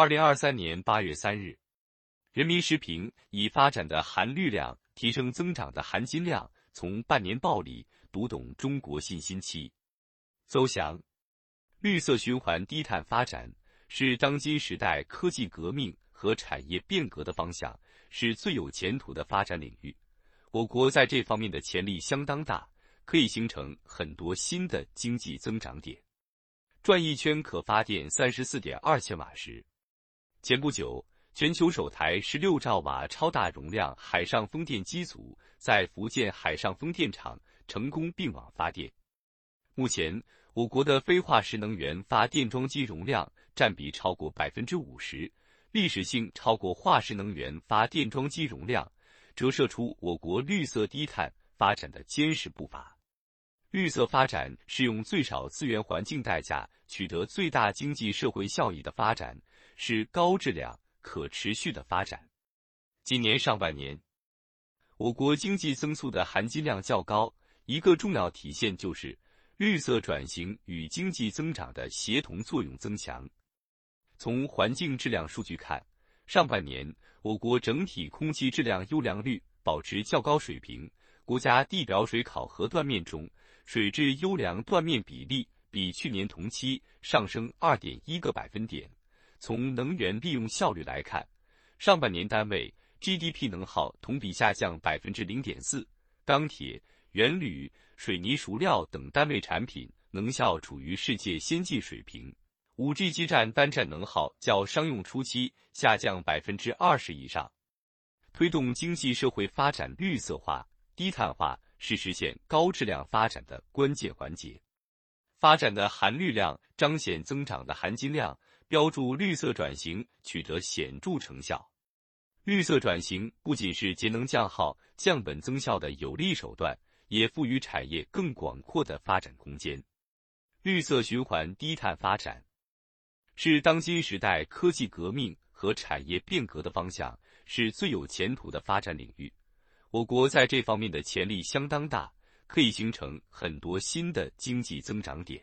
二零二三年八月三日，人民时评以发展的含绿量提升增长的含金量，从半年报里读懂中国新兴期。邹翔，绿色循环低碳发展是当今时代科技革命和产业变革的方向，是最有前途的发展领域。我国在这方面的潜力相当大，可以形成很多新的经济增长点。转一圈可发电三十四点二千瓦时，前不久，全球首台十六兆瓦超大容量海上风电机组在福建海上风电场成功并网发电。目前，我国的非化石能源发电装机容量占比超过百分之五十，历史性超过化石能源发电装机容量，折射出我国绿色低碳发展的坚实步伐。绿色发展是用最少资源环境代价取得最大经济社会效益的发展，是高质量可持续的发展。今年上半年，我国经济增速的含金量较高，一个重要体现就是绿色转型与经济增长的协同作用增强。从环境质量数据看，上半年我国整体空气质量优良率保持较高水平，国家地表水考核断面中。水质优良断面比例比去年同期上升二点一个百分点。从能源利用效率来看，上半年单位 GDP 能耗同比下降百分之零点四，钢铁、原铝、水泥熟料等单位产品能效处于世界先进水平。五 G 基站单站能耗较商用初期下降百分之二十以上。推动经济社会发展绿色化、低碳化。是实现高质量发展的关键环节。发展的含绿量彰显增长的含金量，标注绿色转型取得显著成效。绿色转型不仅是节能降耗、降本增效的有力手段，也赋予产业更广阔的发展空间。绿色循环低碳发展是当今时代科技革命和产业变革的方向，是最有前途的发展领域。我国在这方面的潜力相当大，可以形成很多新的经济增长点。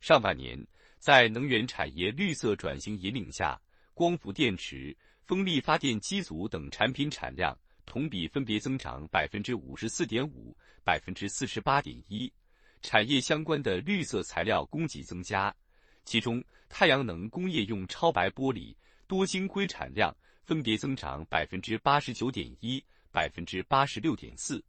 上半年，在能源产业绿色转型引领下，光伏电池、风力发电机组等产品产量同比分别增长百分之五十四点五、百分之四十八点一，产业相关的绿色材料供给增加，其中太阳能工业用超白玻璃、多晶硅产量分别增长百分之八十九点一。百分之八十六点四，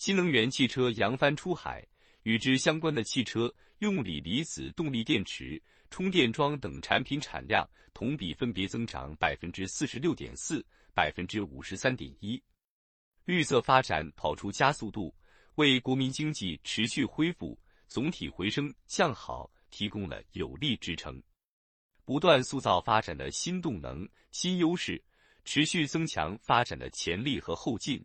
新能源汽车扬帆出海，与之相关的汽车用锂离子动力电池、充电桩等产品产量同比分别增长百分之四十六点四、百分之五十三点一。绿色发展跑出加速度，为国民经济持续恢复、总体回升向好提供了有力支撑，不断塑造发展的新动能、新优势。持续增强发展的潜力和后劲，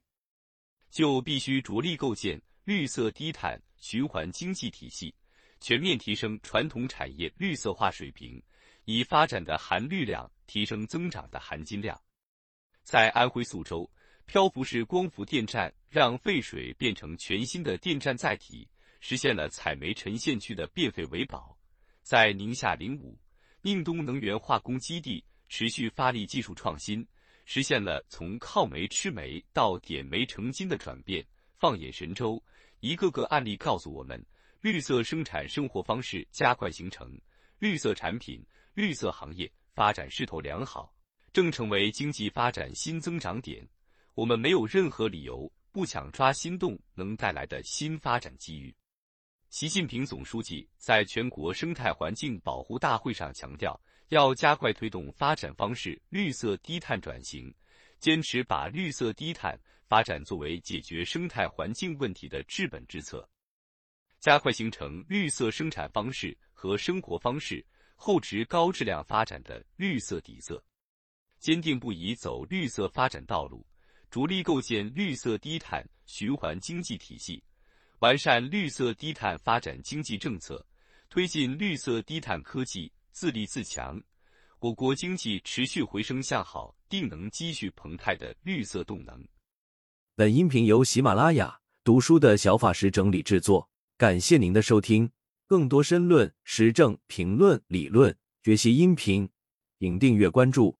就必须着力构建绿色低碳循环经济体系，全面提升传统产业绿色化水平，以发展的含绿量提升增长的含金量。在安徽宿州，漂浮式光伏电站让废水变成全新的电站载体，实现了采煤沉陷区的变废为宝。在宁夏灵武，宁东能源化工基地持续发力技术创新。实现了从靠煤吃煤到点煤成金的转变。放眼神州，一个个案例告诉我们，绿色生产生活方式加快形成，绿色产品、绿色行业发展势头良好，正成为经济发展新增长点。我们没有任何理由不抢抓心动能带来的新发展机遇。习近平总书记在全国生态环境保护大会上强调。要加快推动发展方式绿色低碳转型，坚持把绿色低碳发展作为解决生态环境问题的治本之策，加快形成绿色生产方式和生活方式厚植高质量发展的绿色底色，坚定不移走绿色发展道路，着力构建绿色低碳循环经济体系，完善绿色低碳发展经济政策，推进绿色低碳科技。自立自强，我国经济持续回升向好，定能积蓄澎湃的绿色动能。本音频由喜马拉雅读书的小法师整理制作，感谢您的收听。更多深论、时政评论、理论学习音频。请订阅关注。